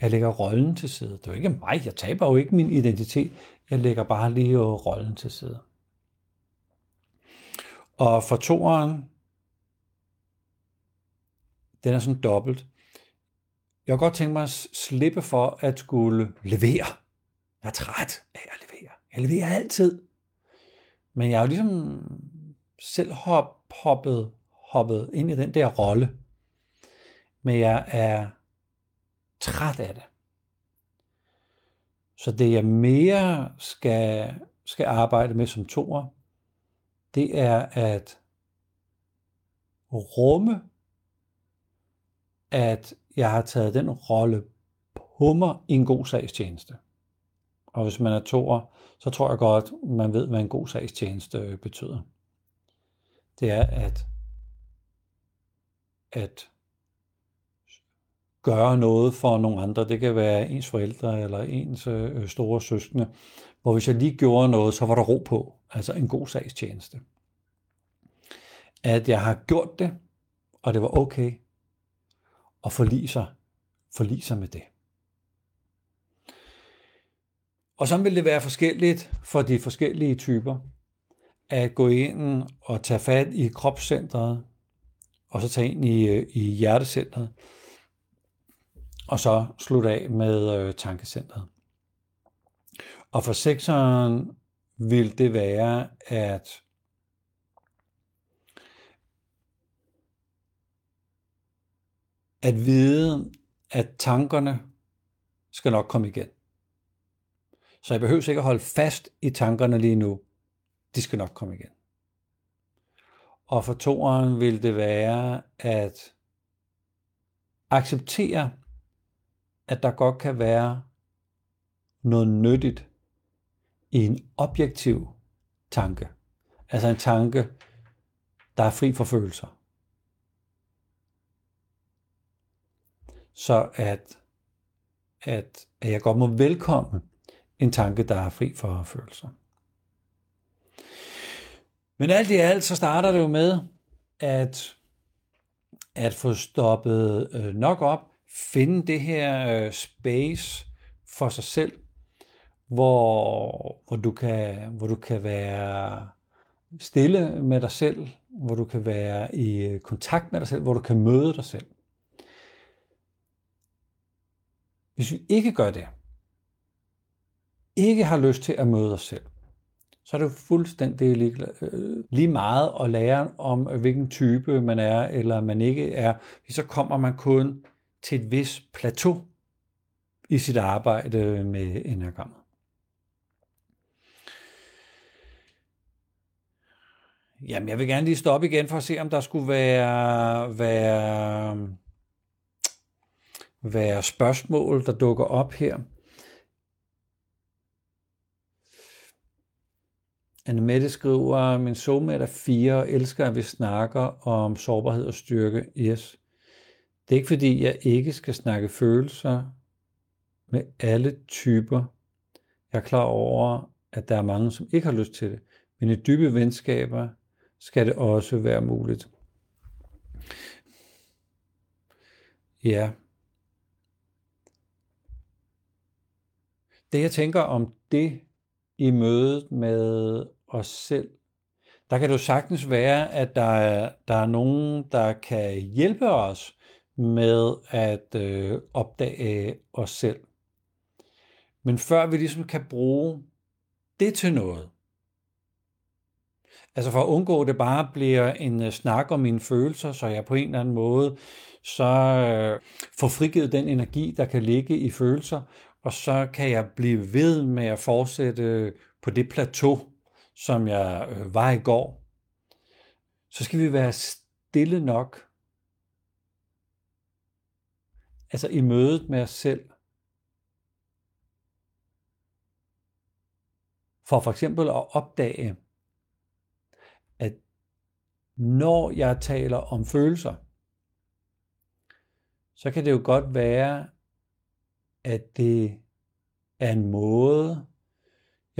Jeg lægger rollen til side. Det er jo ikke mig, jeg taber jo ikke min identitet. Jeg lægger bare lige øh, rollen til side. Og for toeren, den er sådan dobbelt. Jeg kan godt tænke mig at slippe for at skulle levere. Jeg er træt af at levere. Jeg leverer altid. Men jeg er jo ligesom selv hop, hoppet, hoppet ind i den der rolle. Men jeg er træt af det. Så det jeg mere skal, skal arbejde med som toer, det er at rumme, at jeg har taget den rolle på mig i en god sagstjeneste. Og hvis man er toer, så tror jeg godt, man ved, hvad en god sagstjeneste øh, betyder. Det er at, at gøre noget for nogle andre. Det kan være ens forældre eller ens øh, store søskende. Hvor hvis jeg lige gjorde noget, så var der ro på. Altså en god sagstjeneste. At jeg har gjort det, og det var okay, og forlige sig, forlige sig med det. Og så vil det være forskelligt for de forskellige typer at gå ind og tage fat i kropscentret, og så tage ind i, øh, i hjertecentret, og så slutte af med øh, tankecentret. Og for sekseren vil det være, at at vide, at tankerne skal nok komme igen. Så jeg behøver ikke at holde fast i tankerne lige nu. De skal nok komme igen. Og for toeren vil det være at acceptere, at der godt kan være noget nyttigt i en objektiv tanke. Altså en tanke, der er fri for følelser. Så at, at, at jeg godt må velkomme en tanke, der er fri for følelser. Men alt i alt, så starter det jo med, at, at få stoppet øh, nok op, finde det her øh, space for sig selv, hvor, hvor, du kan, hvor du kan være stille med dig selv, hvor du kan være i øh, kontakt med dig selv, hvor du kan møde dig selv. Hvis vi ikke gør det, ikke har lyst til at møde os selv, så er det fuldstændig lige, øh, lige meget at lære om, øh, hvilken type man er, eller man ikke er. Så kommer man kun til et vis plateau i sit arbejde øh, med enagrammet. Jamen, jeg vil gerne lige stoppe igen for at se, om der skulle være, være, være spørgsmål, der dukker op her. Anne Mette skriver, min soulmate er fire og elsker, at vi snakker om sårbarhed og styrke. Yes. Det er ikke fordi, jeg ikke skal snakke følelser med alle typer. Jeg er klar over, at der er mange, som ikke har lyst til det. Men i dybe venskaber skal det også være muligt. Ja. Det jeg tænker om det i mødet med os selv, der kan det jo sagtens være, at der er, der er nogen, der kan hjælpe os med at øh, opdage os selv. Men før vi ligesom kan bruge det til noget, altså for at undgå, at det bare bliver en øh, snak om mine følelser, så jeg på en eller anden måde så øh, får frigivet den energi, der kan ligge i følelser, og så kan jeg blive ved med at fortsætte på det plateau, som jeg øh, var i går. Så skal vi være stille nok, altså i mødet med os selv, For for eksempel at opdage, at når jeg taler om følelser, så kan det jo godt være, at det er en måde,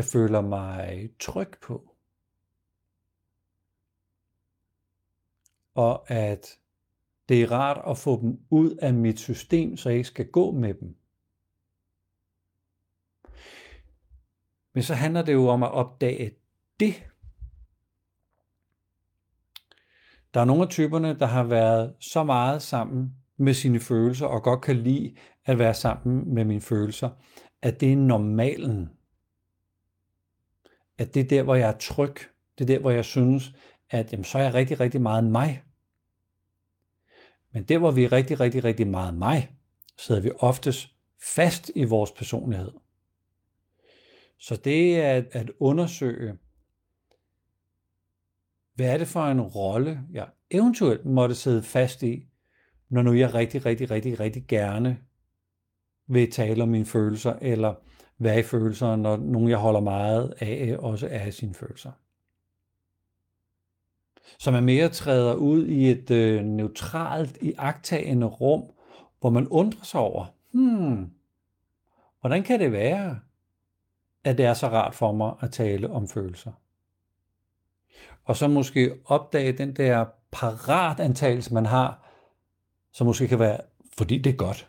jeg føler mig tryg på. Og at det er rart at få dem ud af mit system, så jeg ikke skal gå med dem. Men så handler det jo om at opdage det. Der er nogle af typerne, der har været så meget sammen med sine følelser, og godt kan lide at være sammen med mine følelser, at det er normalen. At det er der, hvor jeg er tryg. Det er der, hvor jeg synes, at jamen, så er jeg rigtig, rigtig meget mig. Men der, hvor vi er rigtig, rigtig, rigtig meget mig, sidder vi oftest fast i vores personlighed. Så det er at undersøge, hvad er det for en rolle, jeg eventuelt måtte sidde fast i, når nu jeg rigtig, rigtig, rigtig, rigtig gerne vil tale om mine følelser, eller være i følelser, når nogen, jeg holder meget af, også er i sine følelser. Så man mere træder ud i et øh, neutralt, iagtagende rum, hvor man undrer sig over, hmm, hvordan kan det være, at det er så rart for mig at tale om følelser. Og så måske opdage den der paratantagelse, man har, som måske kan være, fordi det er godt.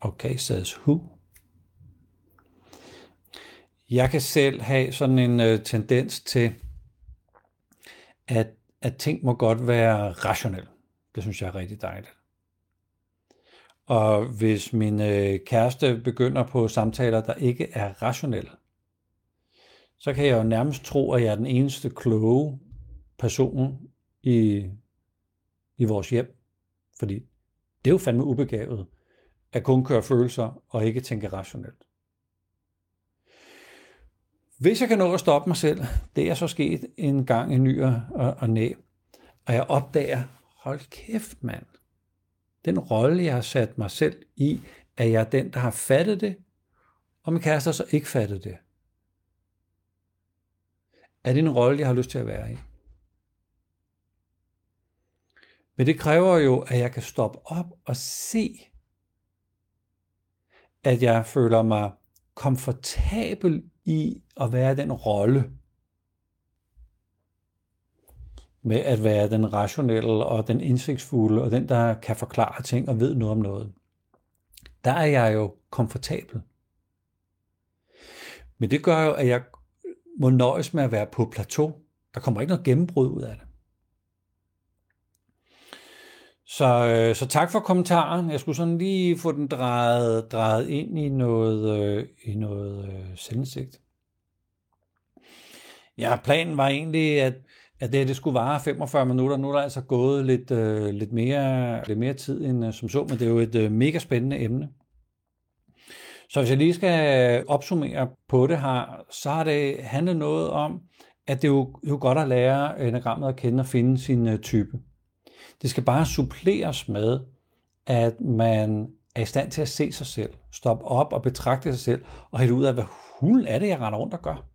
Okay, says who? Jeg kan selv have sådan en øh, tendens til, at, at ting må godt være rationelle. Det synes jeg er rigtig dejligt. Og hvis min øh, kæreste begynder på samtaler, der ikke er rationelle, så kan jeg jo nærmest tro, at jeg er den eneste kloge person i, i vores hjem. Fordi det er jo fandme ubegavet at kun køre følelser og ikke tænke rationelt. Hvis jeg kan nå at stoppe mig selv, det er så sket en gang i ny og, og næ, og jeg opdager, hold kæft mand, den rolle, jeg har sat mig selv i, er jeg den, der har fattet det, og min kæreste har så ikke fattet det. Er det en rolle, jeg har lyst til at være i? Men det kræver jo, at jeg kan stoppe op og se, at jeg føler mig komfortabel i at være den rolle, med at være den rationelle og den indsigtsfulde og den, der kan forklare ting og ved noget om noget. Der er jeg jo komfortabel. Men det gør jo, at jeg må nøjes med at være på plateau. Der kommer ikke noget gennembrud ud af det. Så, øh, så tak for kommentaren. Jeg skulle sådan lige få den drejet, drejet ind i noget, øh, i noget øh, selvindsigt. Ja, planen var egentlig, at at det, det skulle vare 45 minutter. Nu er der altså gået lidt, øh, lidt, mere, lidt mere tid end øh, som så, men det er jo et øh, mega spændende emne. Så hvis jeg lige skal opsummere på det her, så har det handlet noget om, at det er jo, jo godt at lære enagrammet at kende og finde sin øh, type. Det skal bare suppleres med, at man er i stand til at se sig selv, stoppe op og betragte sig selv, og helt ud af, hvad hulen er det, jeg render rundt og gør.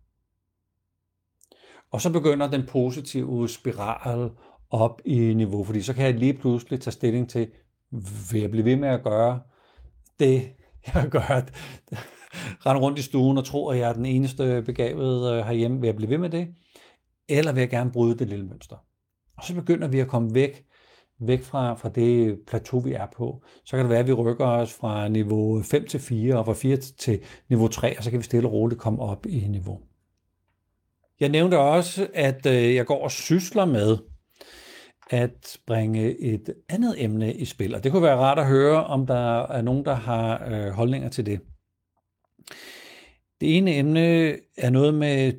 Og så begynder den positive spiral op i niveau, fordi så kan jeg lige pludselig tage stilling til, vil jeg blive ved med at gøre det, jeg gør, rende rundt i stuen og tro, at jeg er den eneste begavede øh, herhjemme, vil jeg blive ved med det? Eller vil jeg gerne bryde det lille mønster? Og så begynder vi at komme væk, væk fra, fra det plateau, vi er på. Så kan det være, at vi rykker os fra niveau 5 til 4, og fra 4 til niveau 3, og så kan vi stille og roligt komme op i niveau. Jeg nævnte også, at øh, jeg går og sysler med at bringe et andet emne i spil, og det kunne være rart at høre, om der er nogen, der har øh, holdninger til det. Det ene emne er noget med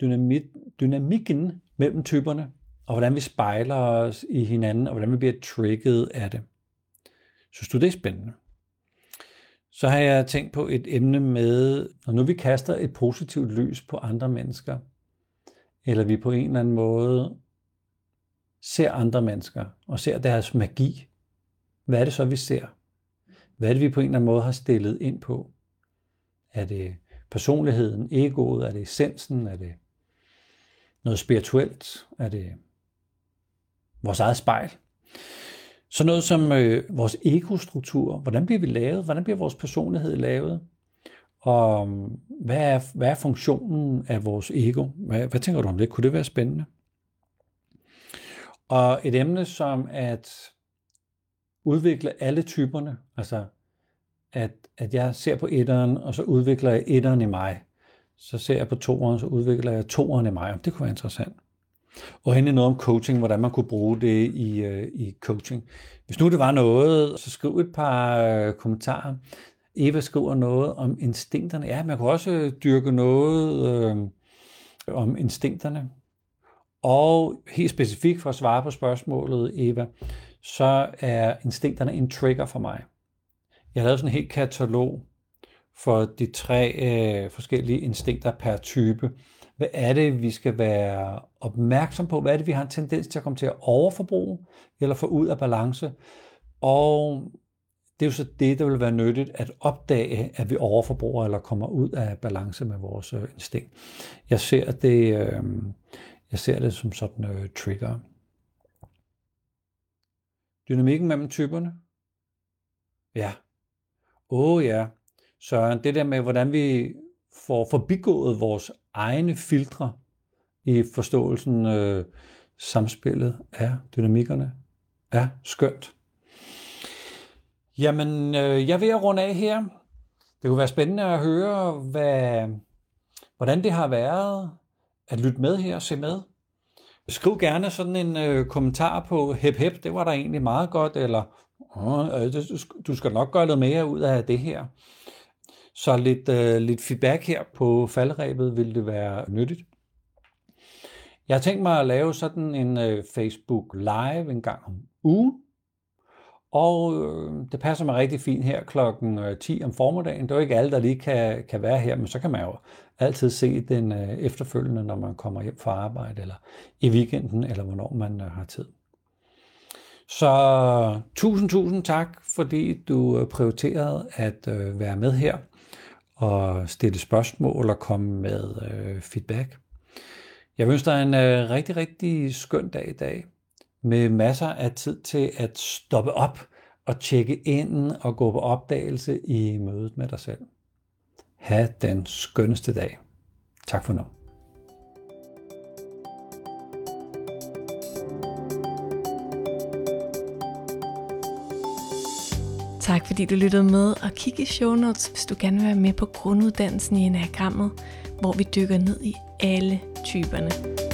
dynamit, dynamikken mellem typerne, og hvordan vi spejler os i hinanden, og hvordan vi bliver trigget af det. Synes du, det er spændende? Så har jeg tænkt på et emne med, når nu vi kaster et positivt lys på andre mennesker, eller vi på en eller anden måde ser andre mennesker og ser deres magi, hvad er det så, vi ser? Hvad er det, vi på en eller anden måde har stillet ind på? Er det personligheden, egoet? Er det essensen? Er det noget spirituelt? Er det vores eget spejl? Så noget som øh, vores ekostruktur, Hvordan bliver vi lavet? Hvordan bliver vores personlighed lavet? Og mm, hvad er, hvad er funktionen af vores ego? Hvad, hvad tænker du om det? Kunne det være spændende? Og et emne som at udvikle alle typerne, altså at, at jeg ser på etteren, og så udvikler jeg etteren i mig. Så ser jeg på toeren, så udvikler jeg toeren i mig. Det kunne være interessant. Og endelig noget om coaching, hvordan man kunne bruge det i, øh, i coaching. Hvis nu det var noget, så skriv et par øh, kommentarer. Eva skriver noget om instinkterne. Ja, man kunne også dyrke noget øh, om instinkterne. Og helt specifikt for at svare på spørgsmålet, Eva, så er instinkterne en trigger for mig. Jeg har lavet sådan en helt katalog for de tre øh, forskellige instinkter per type. Hvad er det, vi skal være opmærksom på? Hvad er det, vi har en tendens til at komme til at overforbruge eller få ud af balance? Og det er jo så det, der vil være nyttigt at opdage, at vi overforbruger eller kommer ud af balance med vores øh, instinkt. Jeg ser det, øh, jeg ser det som sådan en øh, trigger. Dynamikken mellem typerne. Ja, Åh oh, ja, Søren, det der med, hvordan vi får forbigået vores egne filtre i forståelsen øh, samspillet af dynamikkerne, er skønt. Jamen, øh, jeg vil runde af her. Det kunne være spændende at høre, hvad, hvordan det har været at lytte med her og se med. Skriv gerne sådan en øh, kommentar på hep hep, det var der egentlig meget godt, eller øh, du skal nok gøre noget mere ud af det her. Så lidt, øh, lidt feedback her på faldrebet vil det være nyttigt. Jeg har tænkt mig at lave sådan en øh, Facebook Live en gang om ugen, og øh, det passer mig rigtig fint her klokken øh, 10 om formiddagen. Det er jo ikke alle, der lige kan, kan være her, men så kan man jo altid se den øh, efterfølgende, når man kommer hjem fra arbejde, eller i weekenden, eller hvornår man øh, har tid. Så tusind, tusind tak, fordi du øh, prioriterede at øh, være med her og stille spørgsmål og komme med øh, feedback. Jeg ønsker dig en øh, rigtig, rigtig skøn dag i dag med masser af tid til at stoppe op og tjekke ind og gå på opdagelse i mødet med dig selv. Ha' den skønneste dag. Tak for nu. Tak fordi du lyttede med, og kig i show notes, hvis du gerne vil være med på grunduddannelsen i enagrammet, hvor vi dykker ned i alle typerne.